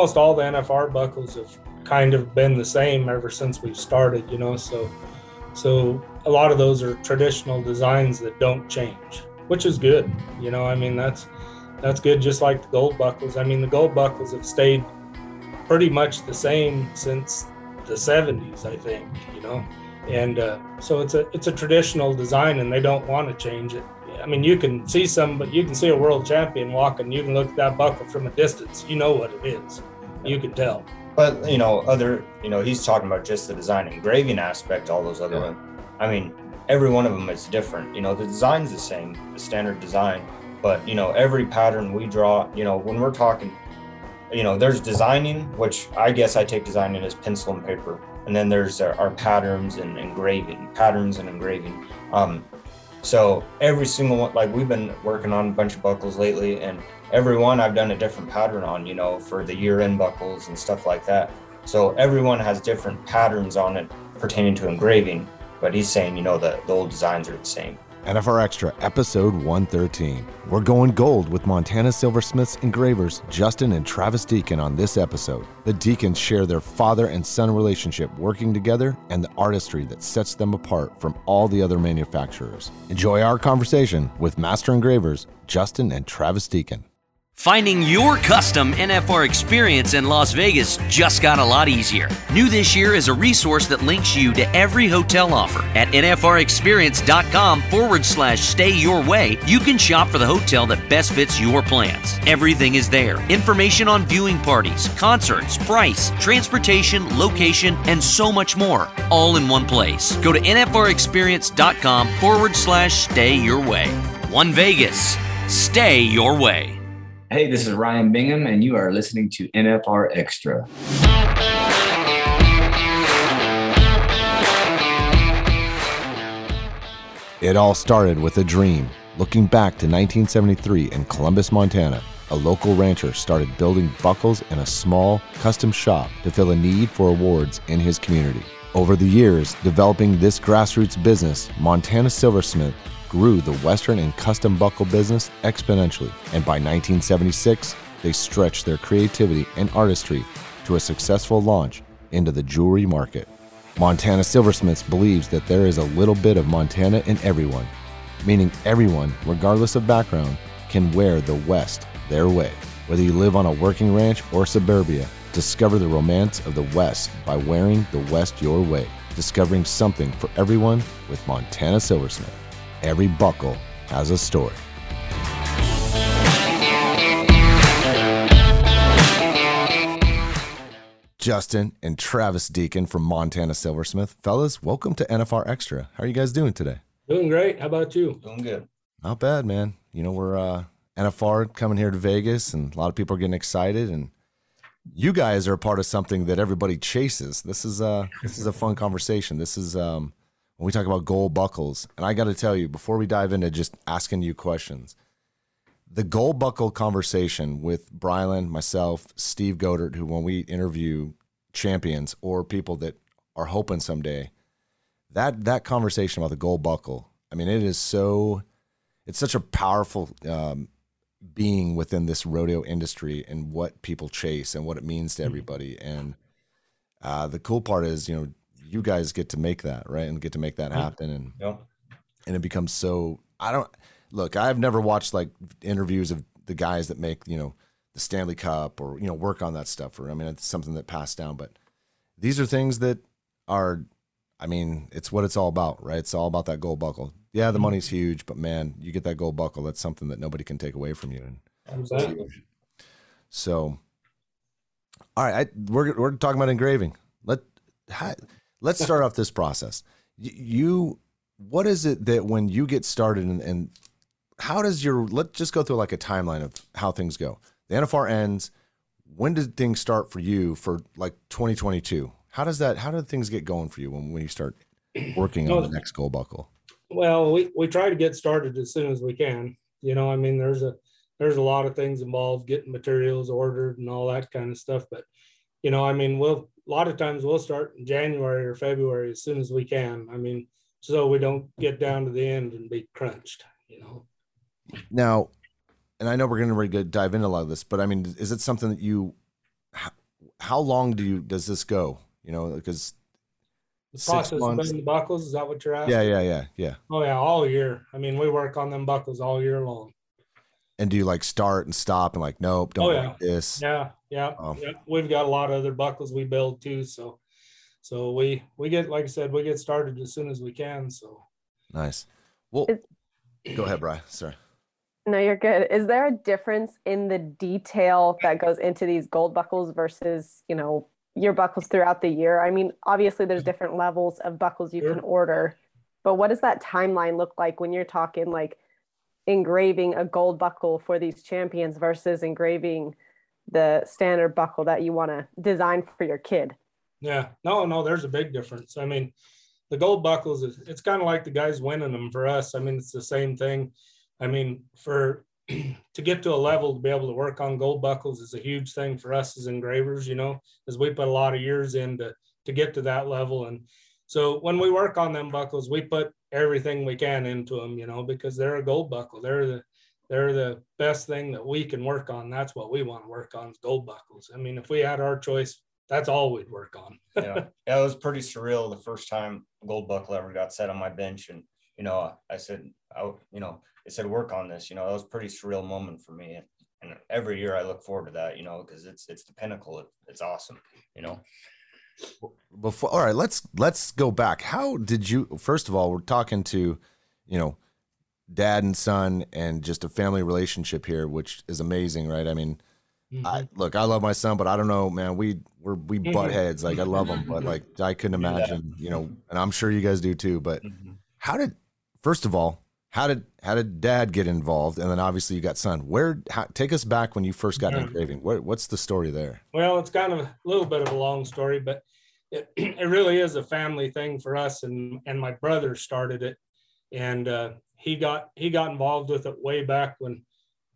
Almost all the NFR buckles have kind of been the same ever since we've started, you know. So, so a lot of those are traditional designs that don't change, which is good. You know, I mean that's that's good. Just like the gold buckles. I mean, the gold buckles have stayed pretty much the same since the 70s, I think. You know, and uh, so it's a it's a traditional design, and they don't want to change it. I mean, you can see some, but you can see a world champion walking. You can look at that buckle from a distance. You know what it is. You can tell. But you know, other you know, he's talking about just the design engraving aspect. All those other Yeah. ones. I mean, every one of them is different. You know, the design's the same, the standard design, but you know, every pattern we draw. You know, when we're talking, you know, there's designing, which I guess I take designing as pencil and paper, and then there's our, our patterns and engraving, patterns and engraving. Um, so every single one, like we've been working on a bunch of buckles lately, and every one I've done a different pattern on, you know, for the year-end buckles and stuff like that. So everyone has different patterns on it pertaining to engraving, but he's saying, you know, the, the old designs are the same. NFR Extra, episode 113. We're going gold with Montana Silversmiths engravers Justin and Travis Deacon on this episode. The Deacons share their father and son relationship working together and the artistry that sets them apart from all the other manufacturers. Enjoy our conversation with master engravers Justin and Travis Deacon. Finding your custom NFR experience in Las Vegas just got a lot easier. New this year is a resource that links you to every hotel offer. At NFRExperience.com forward slash stay your way, you can shop for the hotel that best fits your plans. Everything is there information on viewing parties, concerts, price, transportation, location, and so much more, all in one place. Go to NFRExperience.com forward slash stay your way. One Vegas, stay your way. Hey, this is Ryan Bingham, and you are listening to NFR Extra. It all started with a dream. Looking back to 1973 in Columbus, Montana, a local rancher started building buckles in a small, custom shop to fill a need for awards in his community. Over the years, developing this grassroots business, Montana Silversmith grew the Western and custom buckle business exponentially, and by 1976, they stretched their creativity and artistry to a successful launch into the jewelry market. Montana Silversmiths believes that there is a little bit of Montana in everyone, meaning everyone, regardless of background, can wear the West their way. Whether you live on a working ranch or suburbia, discover the romance of the West by wearing the West your way, discovering something for everyone with Montana Silversmith. Every buckle has a story. Justin and Travis Deacon from Montana Silversmith. Fellas, welcome to NFR Extra. How are you guys doing today? Doing great. How about you? Doing good. Not bad, man. You know, we're uh NFR coming here to Vegas and a lot of people are getting excited and you guys are a part of something that everybody chases. This is uh this is a fun conversation. This is um when we talk about gold buckles. And I got to tell you before we dive into just asking you questions. The gold buckle conversation with Brylan, myself, Steve Godert, who when we interview champions or people that are hoping someday, that that conversation about the gold buckle, I mean, it is so it's such a powerful um, being within this rodeo industry and what people chase and what it means to everybody. And uh, the cool part is, you know, you guys get to make that right and get to make that mm-hmm. happen, and Yeah. and it becomes so. I don't look. I've never watched like interviews of the guys that make you know the Stanley Cup or you know work on that stuff. Or I mean, it's something that passed down, but these are things that are. I mean, it's what it's all about, right? It's all about that gold buckle. Yeah, the mm-hmm. money's huge, but man, you get that gold buckle. That's something that nobody can take away from you. Exactly. so, All right, I, we're we're talking about engraving. Let ha, let's start off this process. You, what is it that when you get started and, and how does your let's just go through like a timeline of how things go. The NFR ends. When did things start for you for like 2022? How does that? How did things get going for you when when you start working on the next gold buckle? Well, we, we try to get started as soon as we can. You know, I mean, there's a there's a lot of things involved, getting materials ordered and all that kind of stuff. But you know, I mean, we'll a lot of times we'll start in January or February as soon as we can. I mean, so we don't get down to the end and be crunched. You know. Now, and I know we're going to really dive into a lot of this, but I mean, is it something that you? How, how long do you does this go? You know, because The Six process of months. building the buckles is that what you're asking? yeah, yeah, yeah, yeah. Oh yeah, all year. I mean, we work on them buckles all year long. And do you like start and stop and like, nope, don't Oh, yeah. like this? Yeah, yeah, Oh. yeah. We've got a lot of other buckles we build too. So, so we we get like I said, we get started as soon as we can. So Nice. Well, Is- go ahead, Bry. Sorry. No, you're good. Is there a difference in the detail that goes into these gold buckles versus, you know, your buckles throughout the year? I mean, obviously there's different levels of buckles you can order, but what does that timeline look like when you're talking like engraving a gold buckle for these champions versus engraving the standard buckle that you want to design for your kid? yeah, no, no, there's a big difference. I mean, the gold buckles, it's kind of like the guys winning them for us. I mean, it's the same thing. I mean, for to get to a level to be able to work on gold buckles is a huge thing for us as engravers, you know, as we put a lot of years in to, to get to that level. And so when we work on them buckles, we put everything we can into them, you know, because they're a gold buckle. They're the they're the best thing that we can work on. That's what we want to work on is gold buckles. I mean, if we had our choice, that's all we'd work on. yeah. yeah, it was pretty surreal the first time gold buckle ever got set on my bench, and you know, I said, I, you know, they said work on this. You know, that was a pretty surreal moment for me, and, and every year I look forward to that. You know, because it's it's the pinnacle. It, it's awesome. You know, Before, all right, let's let's go back. How did you? First of all, we're talking to, you know, dad and son, and just a family relationship here, which is amazing, right? I mean, I mm-hmm. look, I love my son, but I don't know, man. We we're we mm-hmm. butt heads. Like I love him, but like mm-hmm. I couldn't imagine, you know, and I'm sure you guys do too. But how did? First of all, how did how did dad get involved? And then obviously you got son. Where? How, take us back when you first got Yeah. engraving. What what's the story there? Well, it's kind of a little bit of a long story, but it, it really is a family thing for us. And and my brother started it, and uh, he got he got involved with it way back when,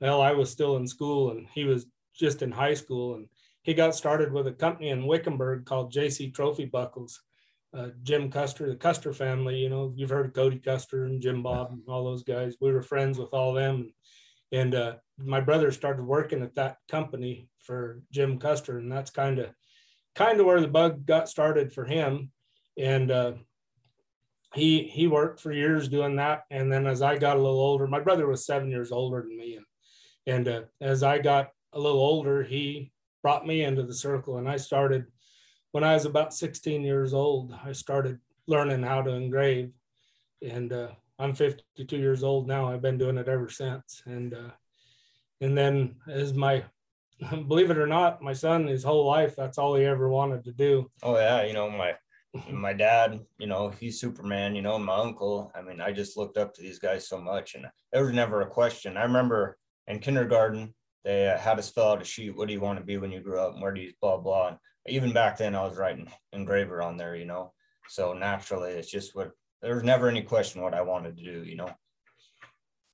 well, I was still in school and he was just in high school, and he got started with a company in Wickenburg called JC Trophy Buckles. Uh, Jim Custer, the Custer family, you know, you've heard of Cody Custer and Jim Bob and all those guys. We were friends with all them. And uh, my brother started working at that company for Jim Custer, and that's kind of kind of where the bug got started for him. And uh, he he worked for years doing that. And then as I got a little older, my brother was seven years older than me, and and uh, as I got a little older, he brought me into the circle, and I started when I was about 16 years old. I started learning how to engrave, and uh, I'm 52 years old now. I've been doing it ever since, and uh, and then as my believe it or not, my son his whole life that's all he ever wanted to do. oh yeah, you know my my dad, you know, he's Superman. You know, my uncle. I mean, I just looked up to these guys so much, and there was never a question. I remember in kindergarten they uh, had us fill out a sheet. What do you want to be when you grow up? And where do you blah blah? And even back then, I was writing engraver on there. You know, so naturally, it's just what there was never any question what I wanted to do. You know.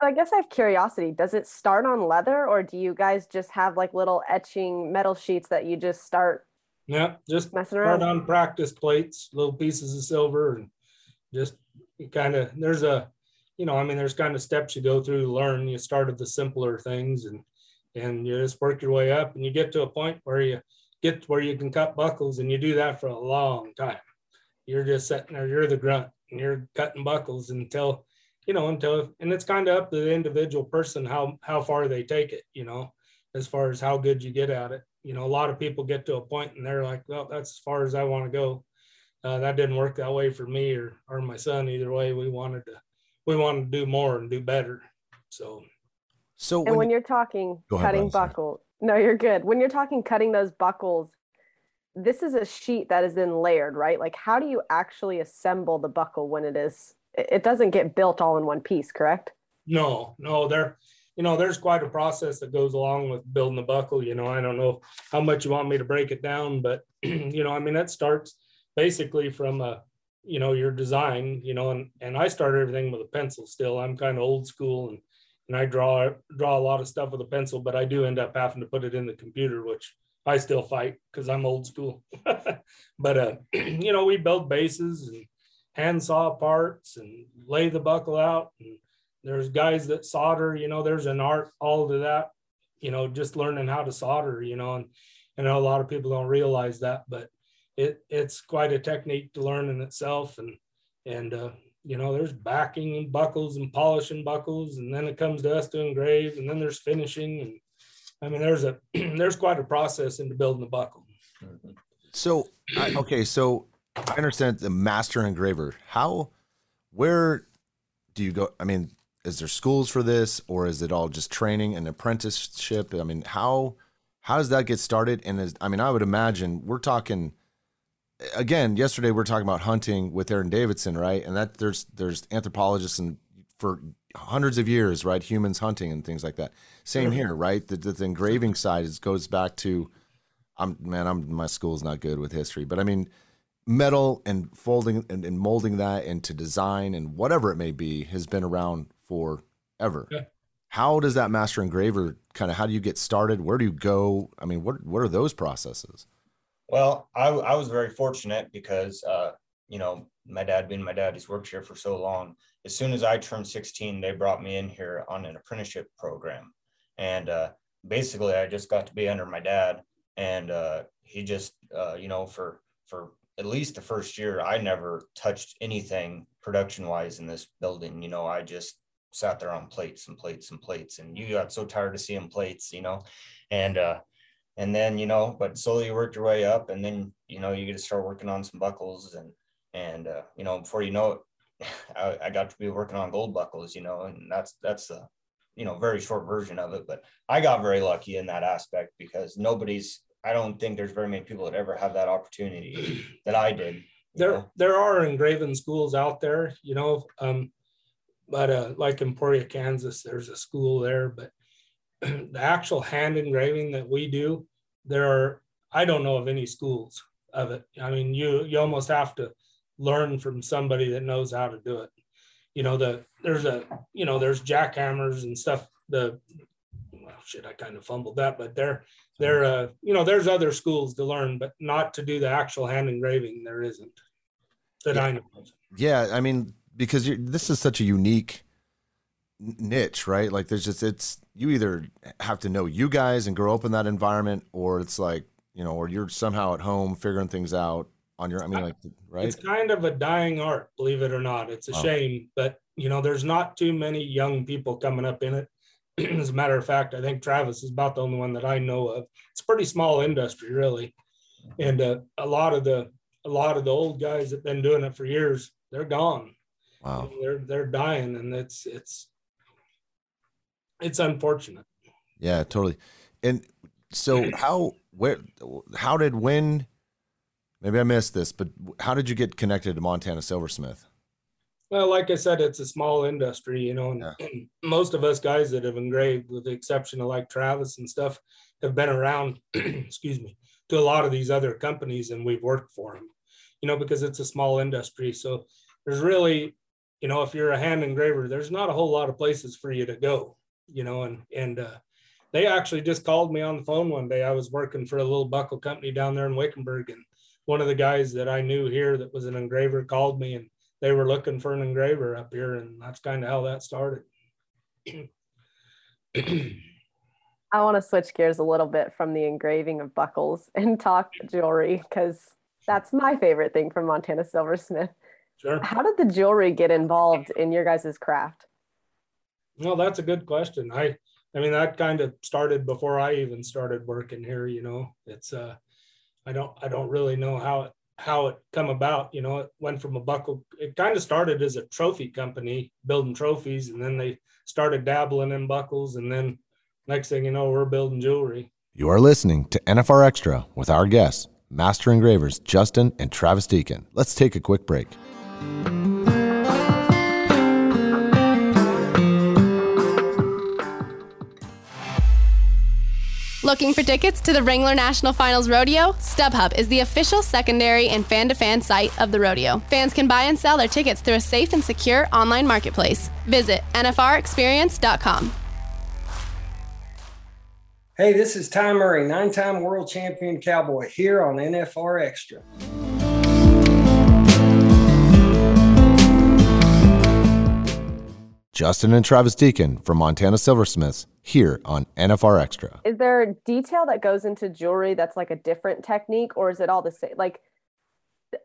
I guess I have curiosity. Does it start on leather or do you guys just have like little etching metal sheets that you just start Yeah, just messing start around? on practice plates, little pieces of silver, and just kind of there's a you know, I mean, there's kind of steps you go through to learn. You start at the simpler things and and you just work your way up and you get to a point where you get to where you can cut buckles and you do that for a long time. You're just sitting there, you're the grunt and you're cutting buckles until you know, until and it's kind of up to the individual person how how far they take it, you know, as far as how good you get at it. You know, a lot of people get to a point and they're like, well, that's as far as I want to go. Uh, that didn't work that way for me or or my son. Either way, we wanted to we wanted to do more and do better. So So And when, when you're talking Go ahead, cutting Brian, buckle, no, you're good. When you're talking cutting those buckles, this is a sheet that is then layered, right? Like, how do you actually assemble the buckle when it is? It doesn't get built all in one piece, correct? No, no, there, you know, there's quite a process that goes along with building the buckle. You know, I don't know how much you want me to break it down, but you know, I mean, that starts basically from a, you know, your design. You know, and and I started everything with a pencil. Still, I'm kind of old school, and and I draw draw a lot of stuff with a pencil, but I do end up having to put it in the computer, which I still fight because I'm old school. but uh, you know, we build bases and hand saw parts and lay the buckle out. And there's guys that solder. You know, there's an art all to that. You know, just learning how to solder. You know, and I know a lot of people don't realize that, but it it's quite a technique to learn in itself. And and uh, you know, there's backing and buckles and polishing buckles, and then it comes to us to engrave, and then there's finishing and I mean, there's a there's quite a process into building a buckle. So, I, okay, so I understand the master engraver. How, where do you go? I mean, is there schools for this, or is it all just training and apprenticeship? I mean, how how does that get started? And is I mean, I would imagine we're talking again. Yesterday, we are talking about hunting with Aaron Davidson, right? And that there's there's anthropologists and for hundreds of years, right? Humans hunting and things like that. Same here, right? The, the, the engraving side is goes back to, I'm man, I'm my school's not good with history, but I mean, metal and folding and, and molding that into design and whatever it may be has been around forever. Yeah. How does that master engraver kind of? How do you get started? Where do you go? I mean, what what are those processes? Well, I, I was very fortunate because uh, you know my dad being my dad, he's worked here for so long as soon as I turned 16, they brought me in here on an apprenticeship program. And uh, basically, I just got to be under my dad. And uh, he just, uh, you know, for, for at least the first year, I never touched anything production wise in this building. You know, I just sat there on plates and plates and plates. And you got so tired of seeing plates, you know, and, uh, and then, you know, but slowly you worked your way up and then, you know, you get to start working on some buckles and, and, uh, you know, before you know it, I, I, got to be working on gold buckles, you know, and that's that's the you know very short version of it. But I got very lucky in that aspect because nobody's. I don't think there's very many people that ever have that opportunity that I did. There know? there are engraving schools out there, you know, um, but uh, like Emporia, Kansas, there's a school there, but the actual hand engraving that we do, there are I don't know of any schools of it. I mean, you you almost have to learn from somebody that knows how to do it. You know, the there's a you know there's jackhammers and stuff. The well, shit, I kind of fumbled that, but there there uh you know there's other schools to learn, but not to do the actual hand engraving. There isn't that yeah. I know. Of. Yeah, I mean because this is such a unique niche, right? Like there's just it's you either have to know you guys and grow up in that environment, or it's like you know, or you're somehow at home figuring things out on your i mean like right? it's kind of a dying art believe it or not. It's a oh. shame but you know there's not too many young people coming up in it. As a matter of fact i think travis is about the only one that i know of. It's a pretty small industry really. And uh, a lot of the a lot of the old guys that have been doing it for years they're gone wow they're they're dying and it's it's it's unfortunate yeah totally and so how where how did when Maybe I missed this, but how did you get connected to Montana Silversmith? Well, like I said, it's a small industry, you know, and, yeah. and, most of us guys that have engraved, with the exception of like Travis and stuff, have been around, excuse me, to a lot of these other companies and we've worked for them, you know, because it's a small industry. So there's really, you know, if you're a hand engraver, there's not a whole lot of places for you to go, you know, and, and, uh, they actually just called me on the phone one day. I was working for a little buckle company down there in Wickenburg and one of the guys that I knew here that was an engraver called me and they were looking for an engraver up here. And that's kind of how that started. I want to switch gears a little bit from the engraving of buckles and talk jewelry because that's my favorite thing from Montana Silversmith. Sure. How did the jewelry get involved in your guys' craft? Well, that's a good question. I I mean that kind of started before I even started working here, you know. It's uh I don't I don't really know how it how it come about. You know, it went from a buckle. It kind of started as a trophy company building trophies, and then they started dabbling in buckles, and then next thing you know, we're building jewelry. You are listening to NFR Extra with our guests, master engravers Justin and Travis Deacon. Let's take a quick break. Looking for tickets to the Wrangler National Finals Rodeo? StubHub is the official secondary and fan to fan site of the rodeo. Fans can buy and sell their tickets through a safe and secure online marketplace. Visit NFRExperience.com. Hey, this is Ty Murray, nine time world champion cowboy here on NFR Extra. Justin and Travis Deacon from Montana Silversmiths here on NFR Extra. Is there detail that goes into jewelry that's like a different technique, or is it all the same? Like,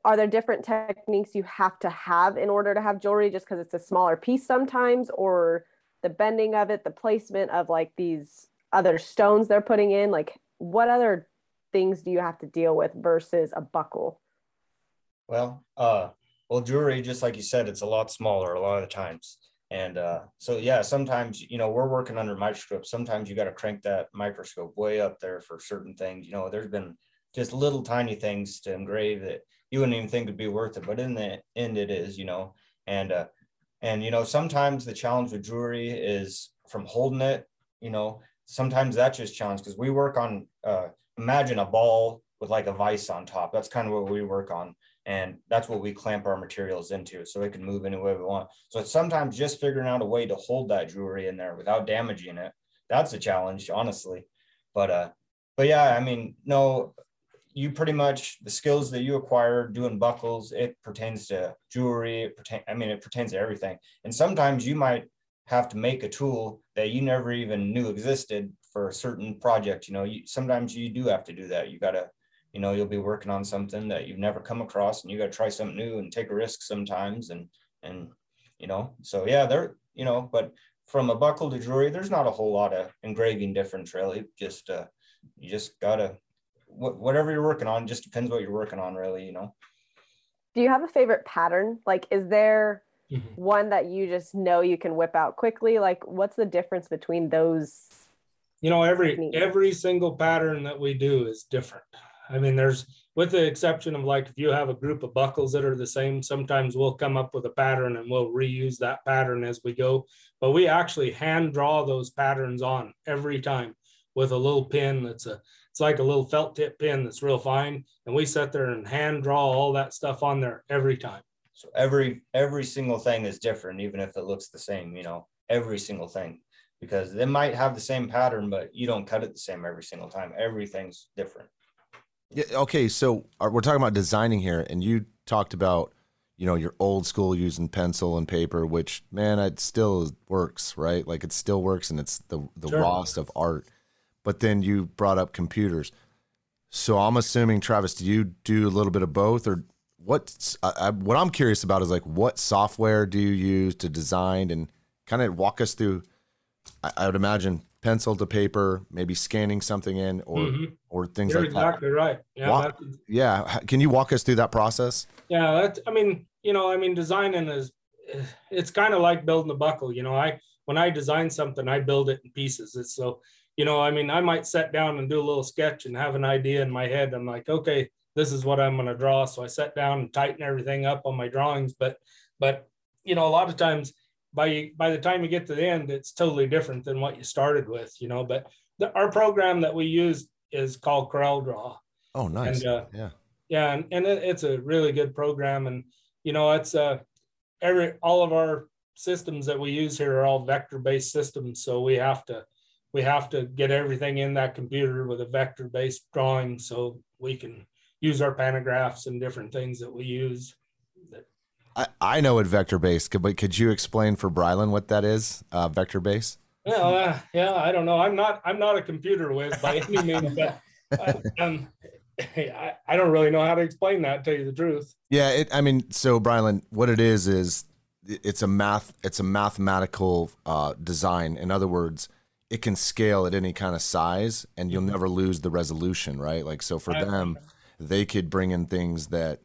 are there different techniques you have to have in order to have jewelry just because it's a smaller piece sometimes, or the bending of it, the placement of like these other stones they're putting in? Like, what other things do you have to deal with versus a buckle? Well, uh, well, jewelry, just like you said, it's a lot smaller a lot of the times. And uh, so, yeah, sometimes, you know, we're working under microscope. Sometimes you got to crank that microscope way up there for certain things. You know, there's been just little tiny things to engrave that you wouldn't even think would be worth it. But in the end, it is, you know, and, uh, and, you know, sometimes the challenge with jewelry is from holding it, you know, sometimes that's just challenge because we work on, uh, imagine a ball with like a vise on top. That's kind of what we work on and that's what we clamp our materials into so it can move any way we want. So it's sometimes just figuring out a way to hold that jewelry in there without damaging it that's a challenge honestly. But uh but yeah i mean no you pretty much the skills that you acquire doing buckles it pertains to jewelry it pertain i mean it pertains to everything. And sometimes you might have to make a tool that you never even knew existed for a certain project you know you, sometimes you do have to do that. You got to you know you'll be working on something that you've never come across and you got to try something new and take a risk sometimes and and you know so yeah there you know but from a buckle to jewelry there's not a whole lot of engraving difference really. Just uh you just gotta wh- whatever you're working on just depends what you're working on really you know. Do you have a favorite pattern? Like is there Mhm. one that you just know you can whip out quickly? Like what's the difference between those you know every Neat. every single pattern that we do is different i mean there's with the exception of like if you have a group of buckles that are the same sometimes we'll come up with a pattern and we'll reuse that pattern as we go. But we actually hand draw those patterns on every time with a little pin that's a it's like a little felt tip pin that's real fine. And we sit there and hand draw all that stuff on there every time. So every every single thing is different even if it looks the same you know every single thing. Because they might have the same pattern but you don't cut it the same every single time. Everything's different Yeah, okay, so uh, we're talking about designing here, and you talked about, you know, your old school using pencil and paper, which man, it still works, right? Like it still works, and it's the the Sure. rawest of art. But then you brought up computers, so I'm assuming Travis, do you do a little bit of both, or I, what I'm curious about is like what software do you use to design and kind of walk us through? I, I would imagine pencil to paper, maybe scanning something in, or Mhm. or things like that. you're like exactly right yeah that's- yeah. Can you walk us through that process? Yeah, that's, I mean, you know, I mean, designing is, it's kind of like building a buckle. You know, I, when I design something, I build it in pieces. It's so, you know, I mean, I might sit down and do a little sketch and have an idea in my head. I'm like, okay, this is what I'm going to draw. So I sit down and tighten everything up on my drawings. But, but, you know, a lot of times by, by the time you get to the end, it's totally different than what you started with, you know, but the, our program that we use is called Corel Draw Oh, nice. And, uh, yeah. yeah and, and it, it's a really good program and you know it's uh every all of our systems that we use here are all vector based systems so we have to we have to get everything in that computer with a vector based drawing so we can use our pantographs and different things that we use I, I know what vector base, but could you explain for Brylan what that is? Uh, vector base? yeah uh, yeah i don't know i'm not i'm not a computer whiz by any means but uh, um, I, I don't really know how to explain that tell you the truth Yeah. It, I mean, so Brylan, what it is is it's a math, it's a mathematical uh, design. In other words, it can scale at any kind of size, and you'll never lose the resolution, right? Like, so for them, they could bring in things that,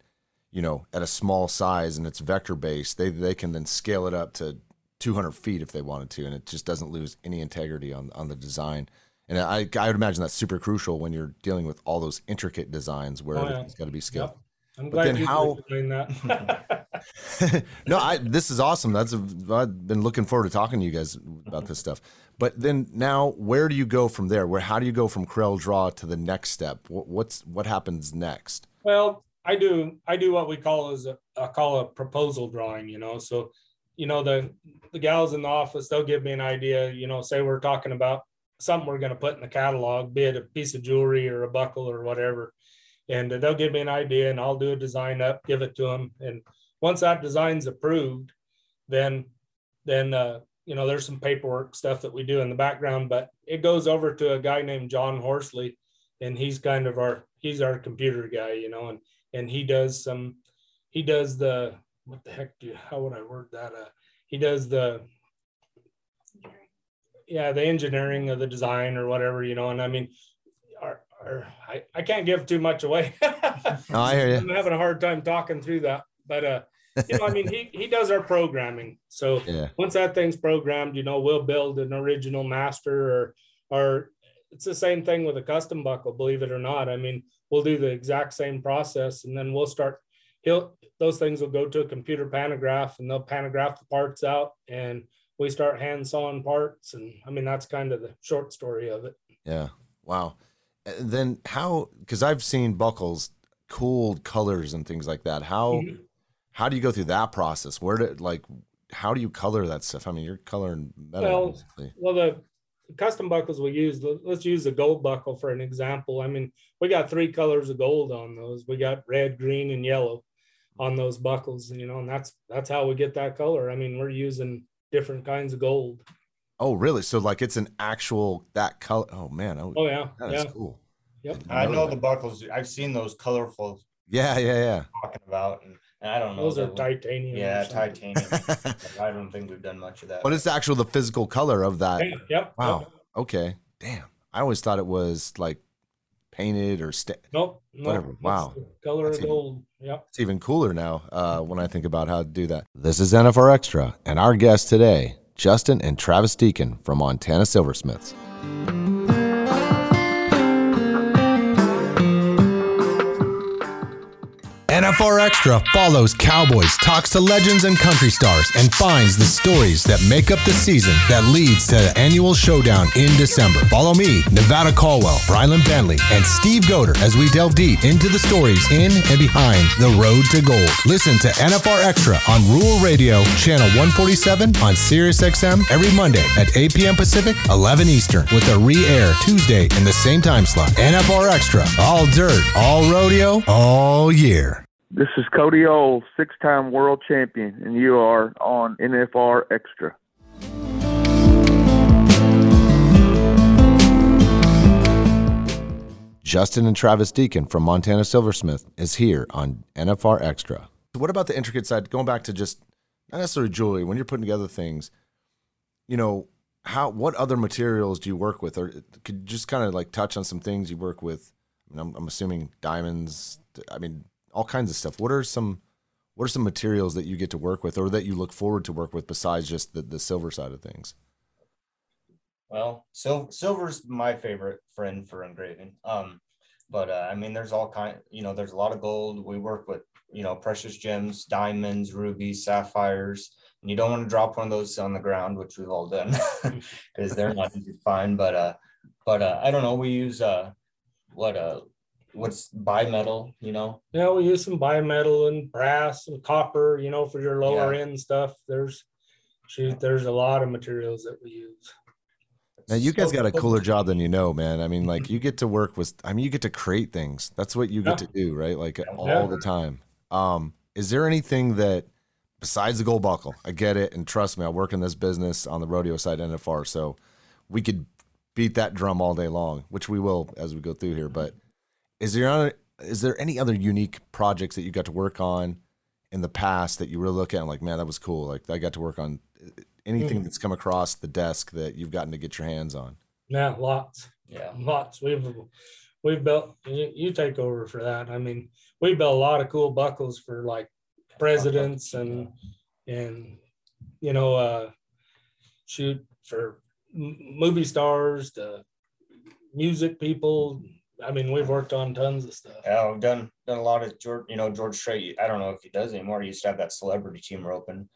you know, at a small size and it's vector based. They they can then scale it up to 200 feet if they wanted to, and it just doesn't lose any integrity on on the design. And I, I would imagine that's super crucial when you're dealing with all those intricate designs where Oh, yeah. everything's got to be scaled. Yep. I'm But glad then you how- doing that. no, I this is awesome. That's a, I've been looking forward to talking to you guys about this stuff. But then now, where do you go from there? Where how do you go from Corel Draw to the next step? What, what's what happens next? Well, I do I do what we call as a I call a proposal drawing, you know. So, you know, the the gals in the office, they'll give me an idea, you know, say we're talking about something we're going to put in the catalog, be it a piece of jewelry or a buckle or whatever. And they'll give me an idea and I'll do a design up, give it to them. And once that design's approved, then then uh, you know, there's some paperwork stuff that we do in the background, but it goes over to a guy named John Horsley, and he's kind of our he's our computer guy, you know, and and he does some he does the what the heck do you how would I word that? Uh, he does the yeah the engineering of the design or whatever, you know, and I mean. Our, our, I, I can't give too much away. No, I hear you. I'm having a hard time talking through that, but uh, you know, I mean, he he does our programming. So Yeah. once that thing's programmed, you know, we'll build an original master or or it's the same thing with a custom buckle, believe it or not. I mean, we'll do the exact same process and then we'll start he'll those things will go to a computer pantograph and they'll pantograph the parts out and we start hand sawing parts and I mean that's kind of the short story of it. Yeah. Wow. And then how? Because I've seen buckles, cool colors and things like that. How Mhm. how do you go through that process? Where did like how do you color that stuff? I mean, you're coloring metal. Well, basically. Well, the custom buckles we use, let's use the gold buckle for an example. I mean, we got three colors of gold on those. We got red, green, and yellow on those buckles, you know, and that's that's how we get that color. I mean, we're using different kinds of gold. Oh, really? So like it's an actual that color. Oh man. Oh, Oh yeah, that is yeah, cool. yep. I know that. the buckles. I've seen those colorful Yeah, yeah, yeah. talking about, and, and I don't know. Those are titanium. Yeah, titanium. I don't think we've done much of that. But it's actual the physical color of that. Yeah, yep. Wow. Yep. Okay. Damn. I always thought it was like painted or sta- Nope. nope, Whatever. that's Wow. the Color That's of even- gold. Yep. It's even cooler now uh, when I think about how to do that. This is NFR Extra, and our guests today, Justin and Travis Deacon from Montana Silversmiths. NFR Extra follows Cowboys, talks to legends and country stars, and finds the stories that make up the season that leads to the annual showdown in December. Follow me, Nevada Caldwell, Brylan Bentley, and Steve Goder as we delve deep into the stories in and behind the road to gold. Listen to NFR Extra on Rural Radio, channel 147 on Sirius XM every Monday at 8 p.m. Pacific, 11 Eastern, with a re-air Tuesday in the same time slot. NFR Extra, all dirt, all rodeo, all year. This is Cody Ohl, six time world champion, and you are on NFR Extra. Justin and Travis Deacon from Montana Silversmith is here on NFR Extra. What about the intricate side? Going back to just not necessarily jewelry, when you're putting together things, you know, how what other materials do you work with? Or could you just kind of like touch on some things you work with? I mean, I'm, I'm assuming diamonds. I mean, all kinds of stuff. What are some what are some materials that you get to work with, or that you look forward to work with, besides just the, the silver side of things? Well, sil- silver's my favorite friend for engraving. Um, but uh, I mean, there's all kind. You know, there's a lot of gold. We work with you know precious gems, diamonds, rubies, sapphires. And you don't want to drop one of those on the ground, which we've all done, because they're not easy to find. But uh, but uh, I don't know. We use uh, what uh, what's bimetal. You know, Yeah, we use some bimetal and brass and copper, you know, for your lower end stuff. There's shoot, there's a lot of materials that we use. Now you guys So- got a cooler job than you know, man. I mean, like you get to work with. I mean, you get to create things. That's what you get Yeah. to do, right? Like all the time. Um, is there anything that besides the gold buckle? I get it, and trust me, I work in this business on the rodeo side NFR, so we could beat that drum all day long, which we will as we go through here. But is there other, is there any other unique projects that you got to work on in the past that you really look at and like, man, that was cool. Like I got to work on uh, anything Mhm. that's come across the desk that you've gotten to get your hands on. Yeah, lots. yeah. Lots. We've we've built you, you take over for that. I mean, we built a lot of cool buckles for like presidents and and you know uh shoot for movie stars to music people. I mean, we've worked on tons of stuff. Yeah, we've done done a lot of George. You know, George Strait. I don't know if he does anymore. He used to have that celebrity team roping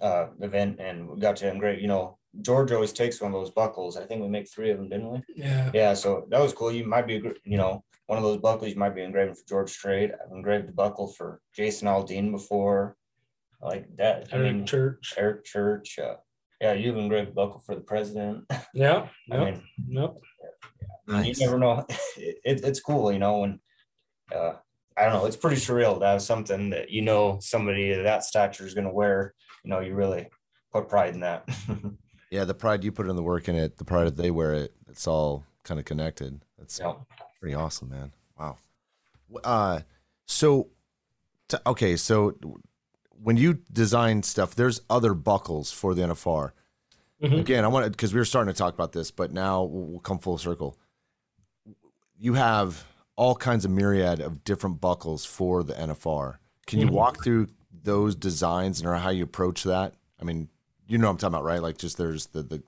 uh, event, and we got to engrave. You know, George always takes one of those buckles. I think we make three of them, didn't we? Yeah. Yeah. So that was cool. You might be, you know, one of those buckles you might be engraving for George Strait. I've engraved a buckle for Jason Aldean before, like that. I Eric mean, Church. Eric Church. Uh, yeah, you've engraved a buckle for the president. Yeah. I Yep. mean, Yep. You never know. It, it's cool, you know, and uh, I don't know, it's pretty surreal to have something that you know somebody of that stature is going to wear. You know, you really put pride in that. Yeah, the pride you put in the work in it, the pride that they wear it, it's all kind of connected. That's Yeah. pretty awesome, man. Wow. Uh, so, okay, so when you design stuff, there's other buckles for the NFR. Mhm. Again, I want to because we were starting to talk about this, but now we'll come full circle. You have all kinds of myriad of different buckles for the NFR. Can you Mhm. walk through those designs and or how you approach that? I mean, you know what I'm talking about, right? Like just there's the the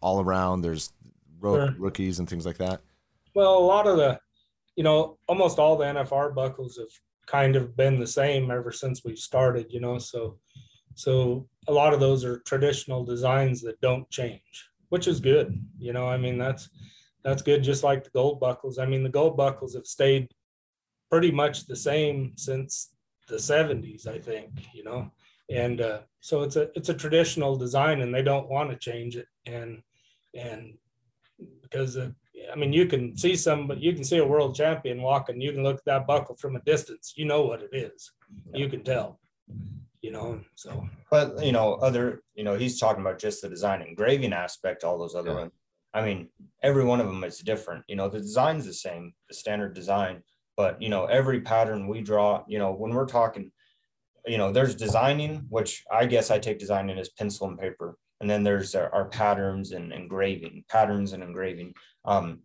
all around, there's ro- Sure. rookies and things like that. Well, a lot of the, you know, almost all the NFR buckles have kind of been the same ever since we started, you know, so so a lot of those are traditional designs that don't change, which is good. You know, I mean that's that's good just like the gold buckles. I mean the gold buckles have stayed pretty much the same since the 70s, I think, you know. And uh, so it's a it's a traditional design and they don't want to change it and and because uh, I mean, you can see some, but you can see a world champion walking. You can look at that buckle from a distance. You know what it is. You can tell. You know, so but you know, other, you know, he's talking about just the design engraving aspect, all those other Yeah. ones. I mean, every one of them is different. You know, the design's the same, the standard design, but you know, every pattern we draw, you know, when we're talking, you know, there's designing, which I guess I take designing as pencil and paper. And then there's our, our patterns and engraving, patterns and engraving. Um,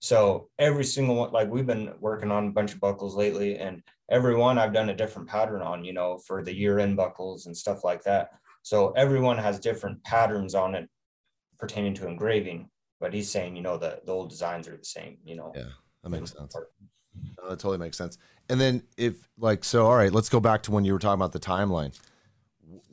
so every single one, like we've been working on a bunch of buckles lately, and every one I've done a different pattern on, you know, for the year end buckles and stuff like that. So everyone has different patterns on it pertaining to engraving. But he's saying, you know, the, the old designs are the same, you know. Yeah, that makes sense. No, that totally makes sense. And then if like so, all right, let's go back to when you were talking about the timeline.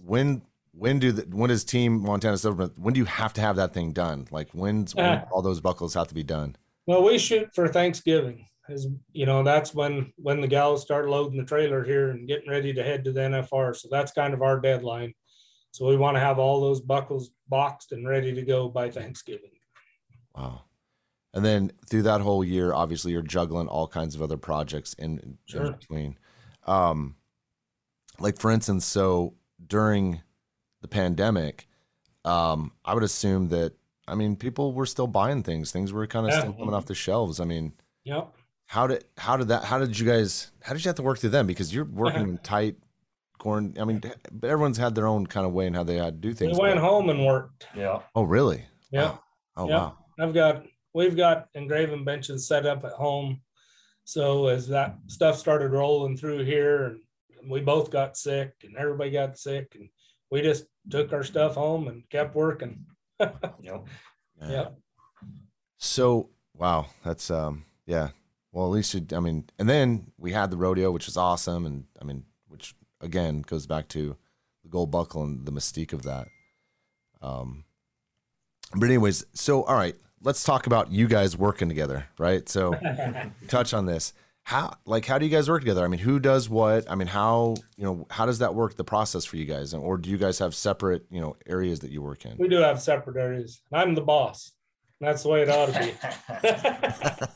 When when do the when does Team Montana Silver? When do you have to have that thing done? Like when's when Ah. all those buckles have to be done? well, we shoot for Thanksgiving. Is you know that's when when the gals start loading the trailer here and getting ready to head to the NFR. So that's kind of our deadline. So we want to have all those buckles boxed and ready to go by Thanksgiving. Wow. And then through that whole year, obviously you're juggling all kinds of other projects in, in Sure. between. Um, like for instance, so during the pandemic, um, I would assume that I mean people were still buying things. Things were kind of Yeah. still coming off the shelves. I mean, Yep. how did how did that how did you guys how did you have to work through them because you're working in tight corn i mean but everyone's had their own kind of way and how they had to do We things went but- home and worked. Yeah. oh really Yeah. Wow. oh Yep. wow I've got we've got engraving benches set up at home. So as that stuff started rolling through here and we both got sick and everybody got sick and we just took our stuff home and kept working. You know, Yeah. Yep. so wow that's um yeah well at least you i mean and then we had the rodeo which is awesome and i mean which again goes back to the gold buckle and the mystique of that um but anyways so all right let's talk about you guys working together right so touch on this how like how do you guys work together i mean who does what i mean how you know how does that work the process for you guys or do you guys have separate you know areas that you work in We do have separate areas. I'm the boss. That's the way it ought to be.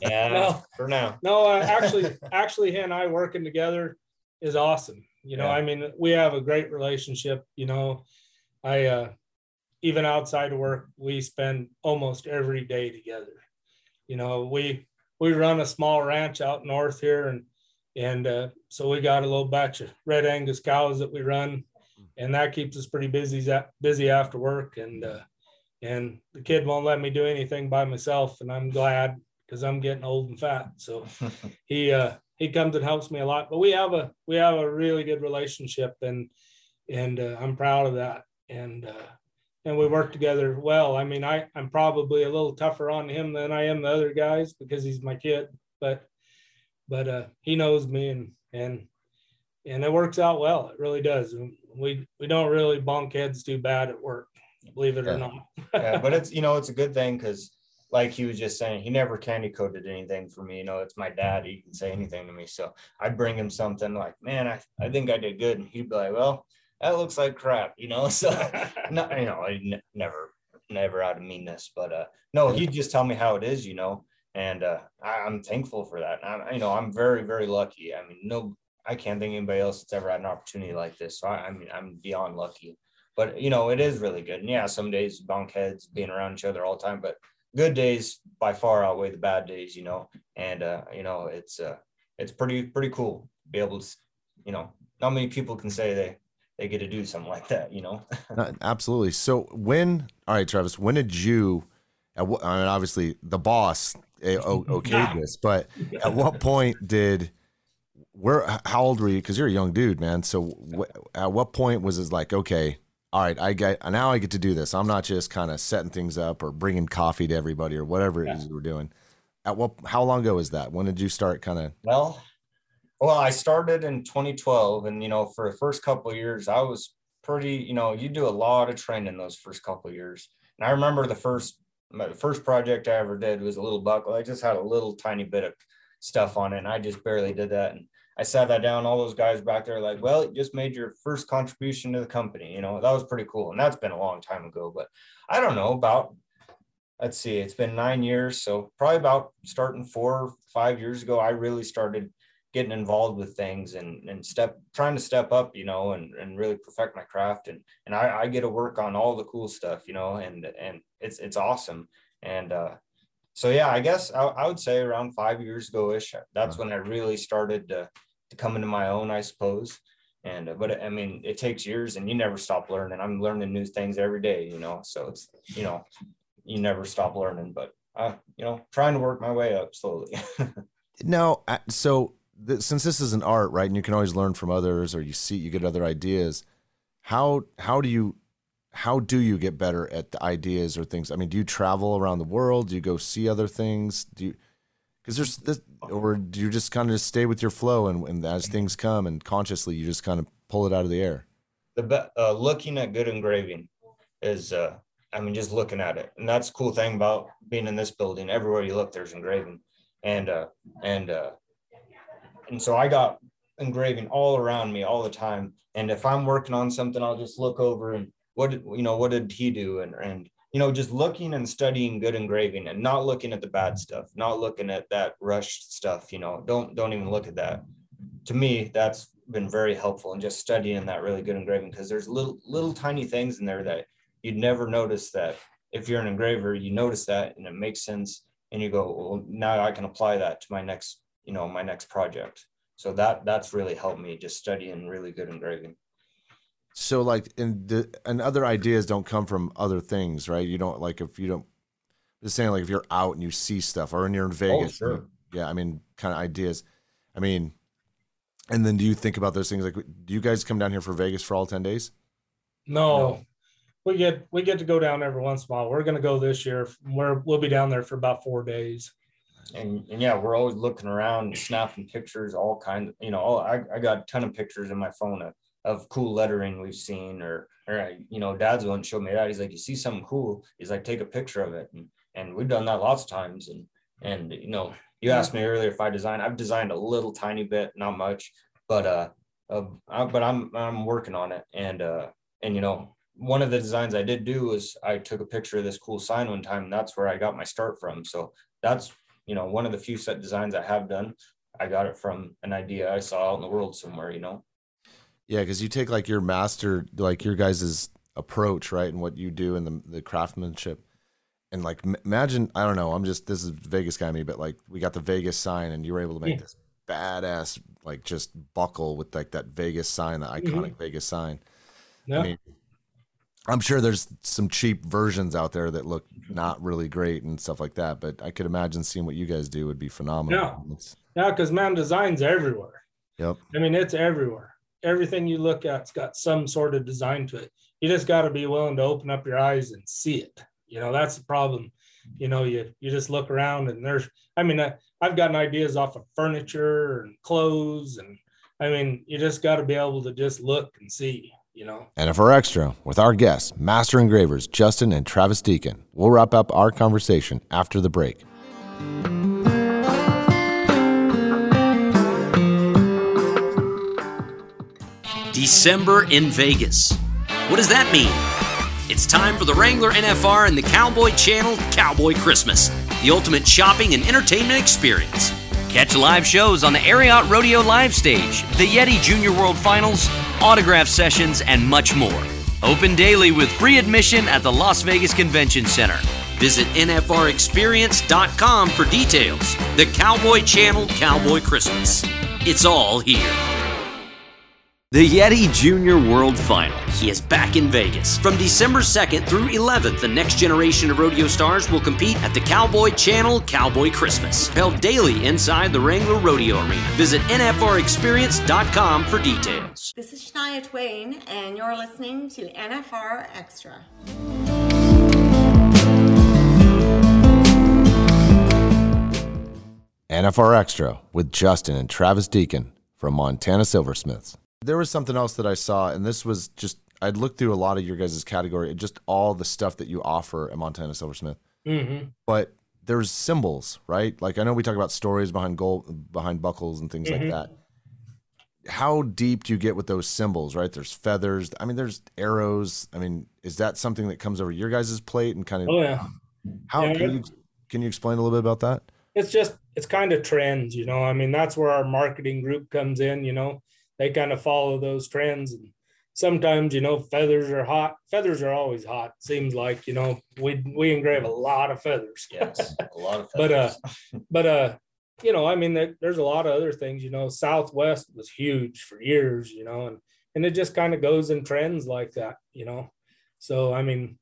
yeah, No. for now. No, uh, actually, actually, he and I working together is awesome. You know, Yeah. I mean, we have a great relationship. You know, I uh, even outside of work, we spend almost every day together. You know, we we run a small ranch out north here, and and uh, so we got a little batch of red Angus cows that we run, and that keeps us pretty busy busy after work. And uh, and the kid won't let me do anything by myself, and I'm glad because I'm getting old and fat. So he uh, he comes and helps me a lot. But we have a we have a really good relationship, and and uh, I'm proud of that. And uh, and we work together well. I mean, I I'm probably a little tougher on him than I am the other guys because he's my kid, but but uh, he knows me and and and it works out well. It really does. We we don't really bonk heads too bad at work, believe it yeah. or not. yeah, but it's you know it's a good thing because like he was just saying, he never candy coated anything for me. You know, it's my dad. He can say anything to me. So I'd bring him something like, man, I, I think I did good. And he'd be like, well, that looks like crap, you know? So, not, you know, I n- never, never out of meanness, but uh, no, he'd just tell me how it is, you know? And uh, I, am thankful for that. I, you know, I'm very, very lucky. I mean, no, I can't think anybody else that's ever had an opportunity like this. So I, I mean, I'm beyond lucky. But you know, it is really good. And yeah, some days bunk heads being around each other all the time, but good days by far outweigh the bad days, you know, and uh, you know, it's uh, it's pretty pretty cool to be able to, you know, not many people can say they they get to do something like that, you know. Absolutely. So when, all right, Travis, when did you? I mean, obviously the boss eh, okayed this, but at what point did? Where? How old were you? Because you're a young dude, man. So wh- at what point was it like, okay, all right, I get now I get to do this. I'm not just kind of setting things up or bringing coffee to everybody or whatever yeah. it is we're doing. At what? How long ago was that? When did you start? Kind of. Well, well, I started in 2012, and you know, for the first couple years, I was pretty. You know, you do a lot of training those first couple years, and I remember the first the first project I ever did was a little buckle. I just had a little tiny bit of stuff on it, and I just barely did that. And I sat that down. All those guys back there, like, well, you just made your first contribution to the company. You know, that was pretty cool. And that's been a long time ago. But I don't know about, let's see, it's been nine years. So probably about starting four, or five years ago, I really started getting involved with things and, and step, trying to step up, you know, and, and really perfect my craft. And, and I, I get to work on all the cool stuff, you know, and, and it's, it's awesome. And, uh, so yeah, I guess I, I, would say around five years ago ish. That's when I really started to to come into my own, I suppose. And uh, but I mean, it takes years, and you never stop learning. I'm learning new things every day, you know. So it's you know, you never stop learning. But uh, you know, trying to work my way up slowly. no, so th- since this is an art, right, and you can always learn from others, or you see, you get other ideas. How how do you how do you get better at the ideas or things? I mean, do you travel around the world? Do you go see other things? Do you because there's this, or do you just kind of stay with your flow and, and as things come and consciously you just kind of pull it out of the air? The uh, looking at good engraving is, uh, I mean, just looking at it, and that's cool thing about being in this building. Everywhere you look, there's engraving, and uh, and uh, and so I got engraving all around me all the time. And if I'm working on something, I'll just look over and what you know, what did he do, and and you know, just looking and studying good engraving and not looking at the bad stuff, not looking at that rushed stuff, you know, don't don't even look at that. To me, that's been very helpful and just studying that really good engraving because there's little little tiny things in there that you'd never notice that if you're an engraver, you notice that and it makes sense and you go, well, now I can apply that to my next, you know, my next project. So that that's really helped me just studying really good engraving. So like and the and other ideas don't come from other things right? You don't like if you don't just saying like if you're out and you see stuff or when you're in oh, vegas oh, sure. yeah i mean kind of ideas. I mean and then do you think about those things? Like do you guys come down here for vegas for all 10 days? No, no. we get we get to go down every once in a while. We're going to go this year. We're we'll be down there for about four days and, and yeah we're always looking around snapping pictures all kinds of you know all, I, I got a ton of pictures in my phone of of cool lettering we've seen or or you know dad's one showed me that. He's like you see something cool? He's like take a picture of it. And and we've done that lots of times. And and you know you asked me earlier if i design i've designed a little tiny bit not much but uh, uh I, but i'm i'm working on it. And uh and you know one of the designs i did do was i took a picture of this cool sign one time and that's where i got my start from. So that's you know one of the few set designs i have done i got it from an idea i saw out in the world somewhere you know yeah, because you take like your master, like your guys' approach, right, and what you do and the the craftsmanship, and like imagine, I don't know, I'm just this is Vegas guy me, but like we got the Vegas sign, and you were able to make yeah. this badass like just buckle with like that Vegas sign, the iconic mm-hmm. Vegas sign. Yeah. I mean, I'm sure there's some cheap versions out there that look not really great and stuff like that, but I could imagine seeing what you guys do would be phenomenal. Yeah, it's, yeah, because man, design's everywhere. Yep. I mean, it's everywhere everything you look at's got some sort of design to it. you just got to be willing to open up your eyes and see it. You know, that's the problem. You know, you you just look around and there's, I mean, I, I've gotten ideas off of furniture and clothes, and I mean, you just got to be able to just look and see. You know. NFR Extra with our guests, master engravers Justin and Travis Deacon. We'll wrap up our conversation after the break. December in Vegas. What does that mean? It's time for the Wrangler NFR and the Cowboy Channel Cowboy Christmas, the ultimate shopping and entertainment experience. Catch live shows on the Ariat Rodeo Live Stage, the Yeti Junior World Finals, autograph sessions, and much more. Open daily with free admission at the Las Vegas Convention Center. Visit NFRExperience.com for details. The Cowboy Channel Cowboy Christmas. It's all here. The Yeti Junior World Final. He is back in Vegas. From December 2nd through 11th, the next generation of rodeo stars will compete at the Cowboy Channel Cowboy Christmas, held daily inside the Wrangler Rodeo Arena. Visit NFRExperience.com for details. This is Shania Twain, and you're listening to NFR Extra. NFR Extra with Justin and Travis Deacon from Montana Silversmiths. There was something else that I saw, and this was just I'd looked through a lot of your guys' category, just all the stuff that you offer at Montana Silversmith. Mm-hmm. But there's symbols, right? Like I know we talk about stories behind gold, behind buckles and things Mhm. like that. How deep do you get with those symbols, right? There's feathers. I mean, there's arrows. I mean, is that something that comes over your guys' plate and kind of? Oh yeah. How Yeah, can you can you explain a little bit about that? it's just it's kind of trends you know i mean that's where our marketing group comes in you know they kind of follow those trends. And sometimes you know feathers are hot. Feathers are always hot seems like you know we we engrave a lot of feathers. Yes, a lot of but uh but uh you know i mean there, there's a lot of other things you know southwest was huge for years you know and and it just kind of goes in trends like that you know. So i mean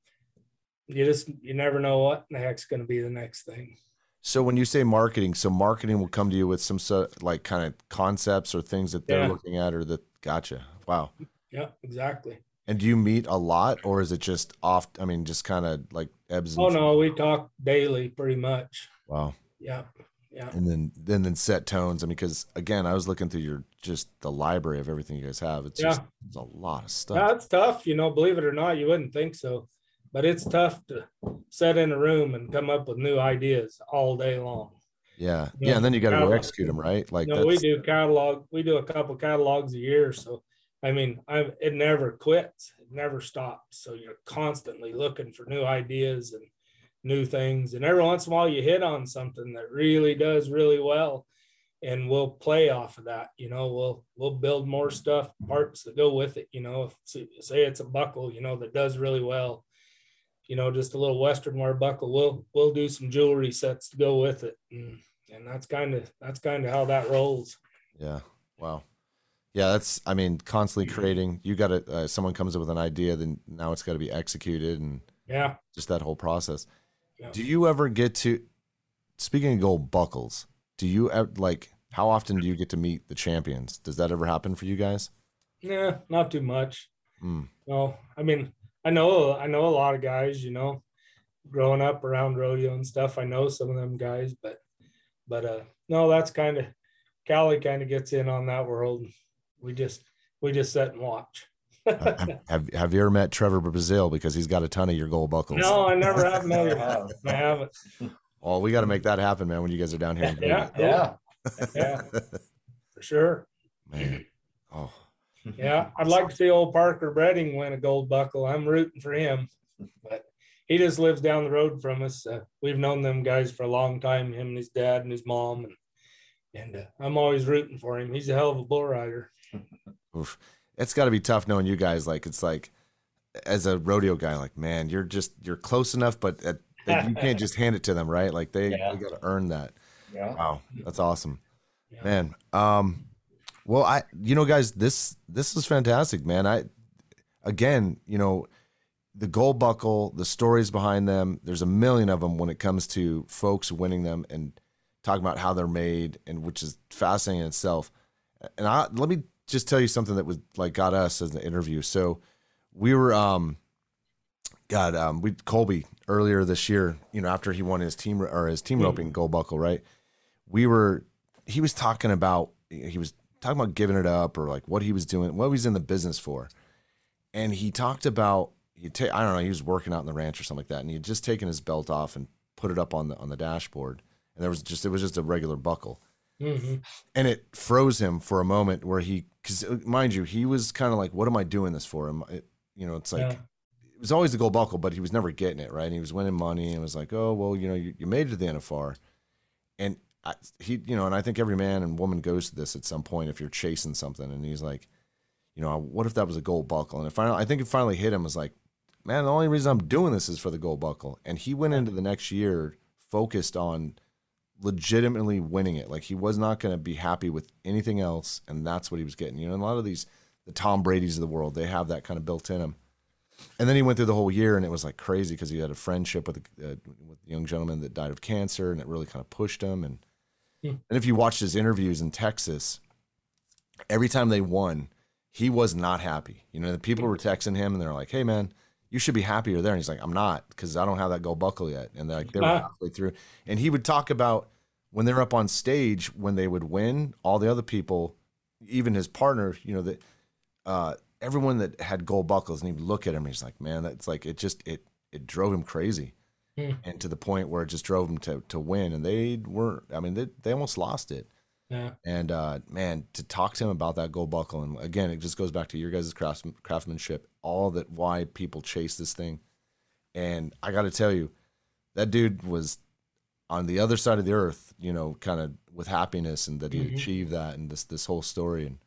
you just you never know what the heck's going to be the next thing So when you say marketing, so marketing will come to you with some sort like kind of concepts or things that they're Yeah. looking at or that gotcha. Wow. yeah exactly And do you meet a lot or is it just off I mean just kind of like ebbs and Oh no, we talk daily pretty much. Wow. Yeah. Yeah. And then then then set tones. I mean, because again, I was looking through your just the library of everything you guys have. It's just Yeah. it's a lot of stuff. Yeah, it's tough, you know, believe it or not, you wouldn't think so. But it's tough to sit in a room and come up with new ideas all day long. Yeah. Yeah. Yeah. And then you got to go execute them, right? Like no, we do catalog. We do a couple catalogs a year. So, I mean, I it never quits. It never stops. So you're constantly looking for new ideas and new things. And every once in a while, you hit on something that really does really well, and we'll play off of that. You know, we'll we'll build more stuff, parts that go with it. You know, if say it's a buckle, you know, that does really well. You know, just a little western wear buckle. We'll we'll do some jewelry sets to go with it. And, and that's kind of that's kind of how that rolls. yeah. Wow. Yeah, that's I mean, constantly creating. You got to uh, someone comes up with an idea, then now it's got to be executed and Yeah. just that whole process. Yeah. Do you ever get to speaking of gold buckles, do you ever like how often do you get to meet the champions? Does that ever happen for you guys? Yeah, not too much. Mm. No, I mean, I know I know a lot of guys, you know, growing up around rodeo and stuff. I know some of them guys, but but uh no, that's kind of Callie kind of gets in on that world. We just we just sit and watch. have, have have you ever met Trevor Brazile because he's got a ton of your gold buckles? No, I never have met Never her. have. I haven't. Well, we got to make that happen, man. When you guys are down here, Yeah, Yeah. yeah, for sure. man. Oh, Yeah, I'd like to see old Parker Breding win a gold buckle. I'm rooting for him, but he just lives down the road from us. Uh, we've known them guys for a long time, him and his dad and his mom, and and uh, I'm always rooting for him. He's a hell of a bull rider. oof. it's got to be tough knowing you guys. Like it's like as a rodeo guy, like man, you're just you're close enough, but at, you can't just hand it to them, right? Like they, Yeah. they got to earn that. Yeah. Wow, that's awesome, Yeah. man. Um, well, I, you know, guys, this this is fantastic, man. I, again, you know, the gold buckle, the stories behind them. There's a million of them when it comes to folks winning them and talking about how they're made, and which is fascinating in itself. And I let me just tell you something that was like got us as an interview. So we were um god um we colby earlier this year you know after he won his team or his team roping gold buckle right we were he was talking about he was talking about giving it up or like what he was doing what he was in the business for. And he talked about he ta- i don't know he was working out in the ranch or something like that and he had just taken his belt off and put it up on the on the dashboard and there was just it was just a regular buckle. Hmm and it froze him for a moment where he because mind you he was kind of like what am i doing this for? Him it, you know it's like Yeah. it was always the gold buckle but he was never getting it right? And he was winning money and was like oh well you know you, you made it to the nfr and I, he you know and i think every man and woman goes to this at some point if you're chasing something and he's like you know what if that was a gold buckle and it finally i think it finally hit him was like man the only reason i'm doing this is for the gold buckle and he went into the next year focused on legitimately winning it. Like he was not going to be happy with anything else, and that's what he was getting. You know, and a lot of these, the Tom Brady's of the world, they have that kind of built in them. And then he went through the whole year, and it was like crazy because he had a friendship with a, uh, with a young gentleman that died of cancer, and it really kind of pushed him. And. And if you watched his interviews in Texas, every time they won, he was not happy. You know, the people were texting him, and they're like, "Hey, man." You should be happier there. And he's like, I'm not because I don't have that gold buckle yet. And they're like, they were Ah. halfway through. And he would talk about when they're up on stage when they would win all the other people even his partner you know that uh everyone that had gold buckles and he'd look at him and he's like man that's like it just it it drove him crazy Hmm. and to the point where it just drove him to to win and they weren't i mean they, they almost lost it Yeah. and uh man to talk to him about that gold buckle and again it just goes back to your guys' craftsmanship all that why people chase this thing and i got to tell you that dude was on the other side of the earth, you know, kind of with happiness and that he Mhm. achieved that and this this whole story. And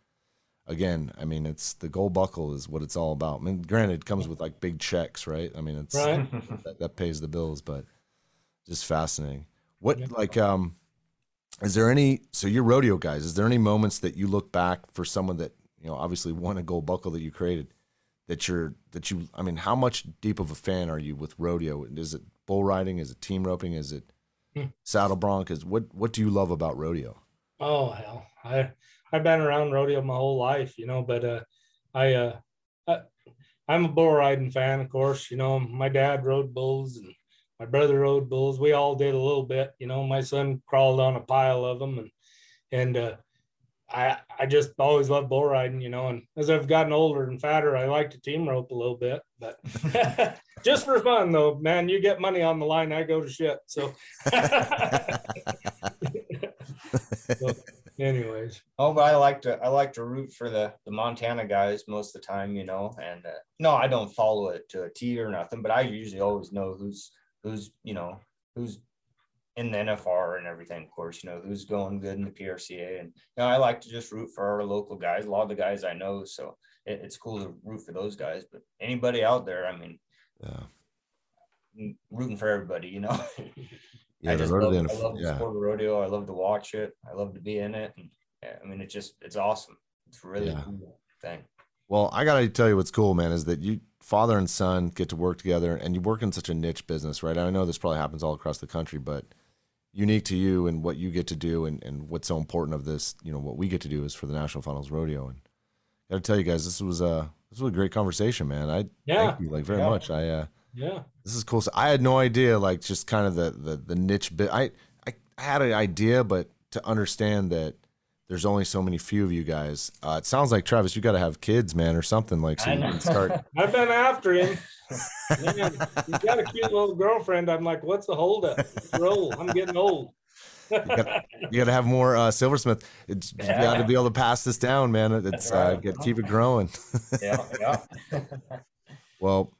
again, I mean, it's the gold buckle is what it's all about. I mean, granted, it comes with like big checks, right? I mean, it's Right. that, that pays the bills, but just fascinating. What like um, is there any? So you're rodeo guys. Is there any moments that you look back for someone that you know obviously won a gold buckle that you created? That you're that you I mean, how much deep of a fan are you with rodeo? Is it bull riding? Is it team roping? Is it Hmm. saddle bronc? Is what what do you love about rodeo? Oh hell, I I've been around rodeo my whole life, you know, but uh, I uh, I, I'm a bull riding fan, of course. You know, my dad rode bulls and my brother rode bulls. We all did a little bit, you know. My son crawled on a pile of them, and and uh, I I just always loved bull riding, you know. And as I've gotten older and fatter, I like to team rope a little bit, but just for fun though, man. You get money on the line, I go to shit. So. So, anyways, Oh, but I like to I like to root for the the Montana guys most of the time, you know. And uh, no, I don't follow it to a T or nothing, but I usually always know who's who's you know who's in the NFR and everything. Of course, you know who's going good in the PRCA, and you know I like to just root for our local guys. A lot of the guys I know, so it, it's cool to root for those guys. But anybody out there, I mean, Yeah. Rooting for everybody, you know. Yeah, I just love, I love the sport of rodeo. I love to watch it. I love to be in it. And yeah, I mean, it just it's awesome. It's really Yeah. cool thing. Well, I gotta tell you what's cool, man, is that you father and son get to work together and you work in such a niche business, right? I know this probably happens all across the country, but unique to you and what you get to do and, and what's so important of this, you know, what we get to do is for the National Finals Rodeo. And I gotta tell you guys, this was a this was a great conversation, man. I Yeah. thank you like very Yeah. much. I uh yeah. this is cool. So I had no idea, like just kind of the the, the niche bit. I, I had an idea, but to understand that there's only so many few of you guys. Uh, it sounds like Travis, you got to have kids, man, or something like so you can start. I've been after him. Man, he's got a cute little girlfriend. I'm like, what's the holdup? Let's roll. I'm getting old. You got to have more uh, silversmith. It's, You got to be able to pass this down, man. It's uh, get, keep it growing. Yeah, yeah. well,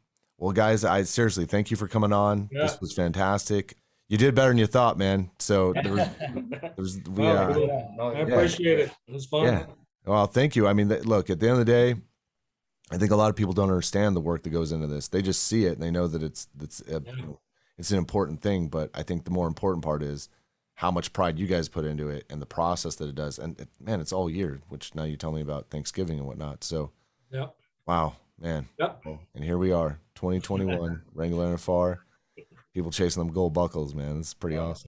well, guys, I seriously thank you for coming on. Yeah. This was fantastic. You did better than you thought, man. So there was, there was we. Oh, Uh, cool. No, I yeah. appreciate it. It was fun. Yeah. Well, thank you. I mean, look, at the end of the day, I think a lot of people don't understand the work that goes into this. They just see it and they know that it's it's a, Yeah. it's an important thing. But I think the more important part is how much pride you guys put into it and the process that it does. And it, man, it's all year. Which now you tell me about Thanksgiving and whatnot. So Yeah. wow, man. Yep. And here we are, 2021, Wrangler NFR. People chasing them gold buckles, man. It's pretty awesome.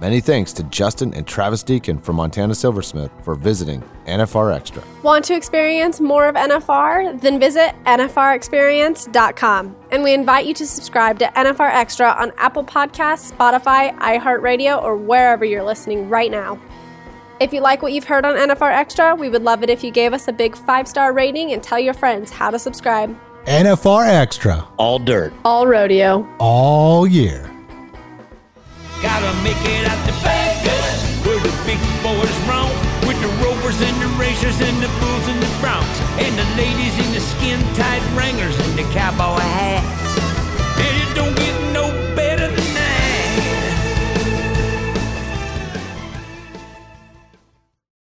Many thanks to Justin and Travis Deacon from Montana Silversmith for visiting NFR Extra. Want to experience more of NFR? Then visit NFRexperience.com. And we invite you to subscribe to NFR Extra on Apple Podcasts, Spotify, iHeartRadio, or wherever you're listening right now. If you like what you've heard on NFR Extra, we would love it if you gave us a big five star rating and tell your friends how to subscribe. NFR Extra. All dirt. All rodeo. All year. Gotta make it out to Vegas, where the big boys roam, with the rovers and the racers and the bulls and the broncs, and the ladies in the skin-tight wranglers and the cowboy